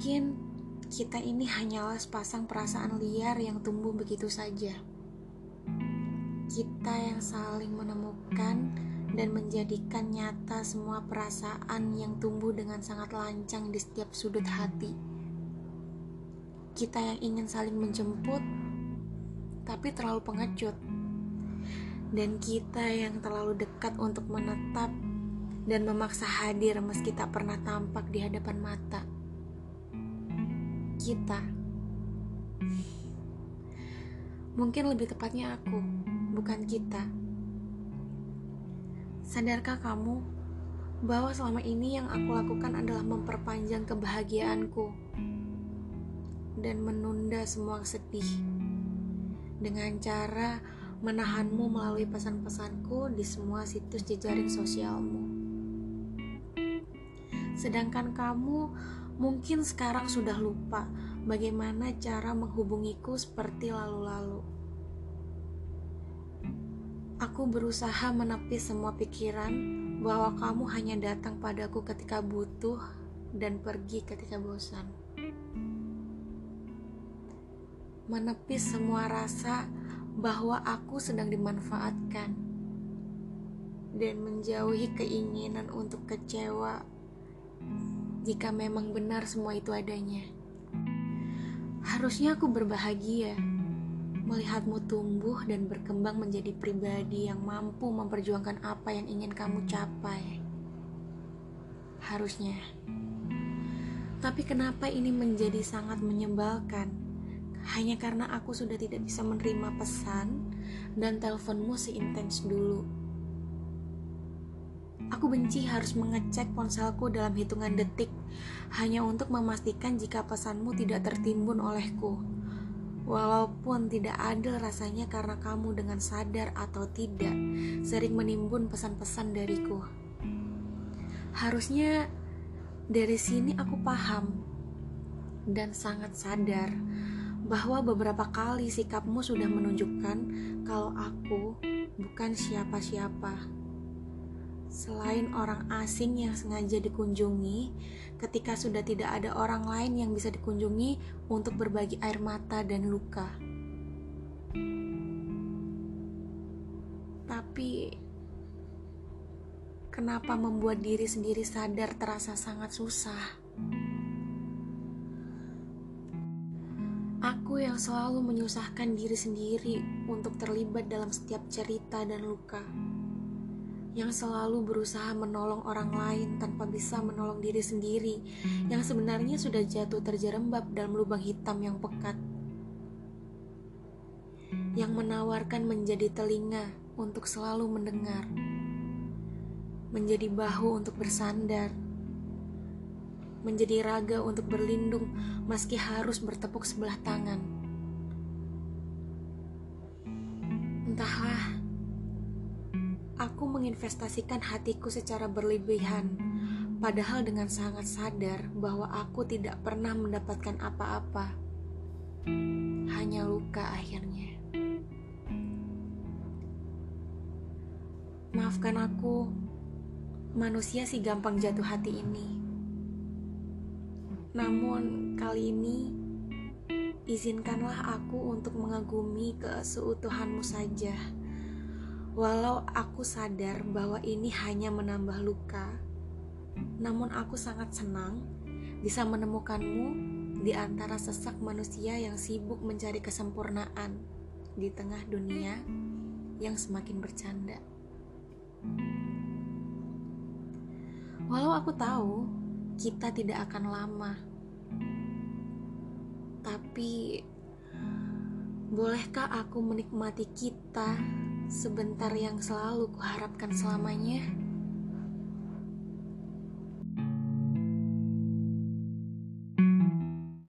Mungkin kita ini hanyalah sepasang perasaan liar yang tumbuh begitu saja. Kita yang saling menemukan dan menjadikan nyata semua perasaan yang tumbuh dengan sangat lancang di setiap sudut hati. Kita yang ingin saling menjemput, tapi terlalu pengecut. Dan kita yang terlalu dekat untuk menetap dan memaksa hadir meski tak pernah tampak di hadapan mata kita. Mungkin lebih tepatnya aku, bukan kita. Sadarkah kamu bahwa selama ini yang aku lakukan adalah memperpanjang kebahagiaanku dan menunda semua sedih dengan cara menahanmu melalui pesan-pesanku di semua situs jejaring sosialmu. Sedangkan kamu Mungkin sekarang sudah lupa bagaimana cara menghubungiku seperti lalu-lalu. Aku berusaha menepis semua pikiran bahwa kamu hanya datang padaku ketika butuh dan pergi ketika bosan. Menepis semua rasa bahwa aku sedang dimanfaatkan dan menjauhi keinginan untuk kecewa jika memang benar semua itu adanya. Harusnya aku berbahagia melihatmu tumbuh dan berkembang menjadi pribadi yang mampu memperjuangkan apa yang ingin kamu capai. Harusnya. Tapi kenapa ini menjadi sangat menyebalkan? Hanya karena aku sudah tidak bisa menerima pesan dan teleponmu seintens dulu. Aku benci harus mengecek ponselku dalam hitungan detik hanya untuk memastikan jika pesanmu tidak tertimbun olehku. Walaupun tidak adil rasanya karena kamu dengan sadar atau tidak sering menimbun pesan-pesan dariku. Harusnya dari sini aku paham dan sangat sadar bahwa beberapa kali sikapmu sudah menunjukkan kalau aku bukan siapa-siapa Selain orang asing yang sengaja dikunjungi, ketika sudah tidak ada orang lain yang bisa dikunjungi untuk berbagi air mata dan luka. Tapi, kenapa membuat diri sendiri sadar terasa sangat susah? Aku yang selalu menyusahkan diri sendiri untuk terlibat dalam setiap cerita dan luka yang selalu berusaha menolong orang lain tanpa bisa menolong diri sendiri, yang sebenarnya sudah jatuh terjerembab dalam lubang hitam yang pekat, yang menawarkan menjadi telinga untuk selalu mendengar, menjadi bahu untuk bersandar, menjadi raga untuk berlindung meski harus bertepuk sebelah tangan. Menginvestasikan hatiku secara berlebihan, padahal dengan sangat sadar bahwa aku tidak pernah mendapatkan apa-apa. Hanya luka akhirnya. Maafkan aku, manusia si gampang jatuh hati ini. Namun kali ini, izinkanlah aku untuk mengagumi keseutuhanmu saja Walau aku sadar bahwa ini hanya menambah luka, namun aku sangat senang bisa menemukanmu di antara sesak manusia yang sibuk mencari kesempurnaan di tengah dunia yang semakin bercanda. Walau aku tahu kita tidak akan lama, tapi bolehkah aku menikmati kita sebentar yang selalu kuharapkan selamanya.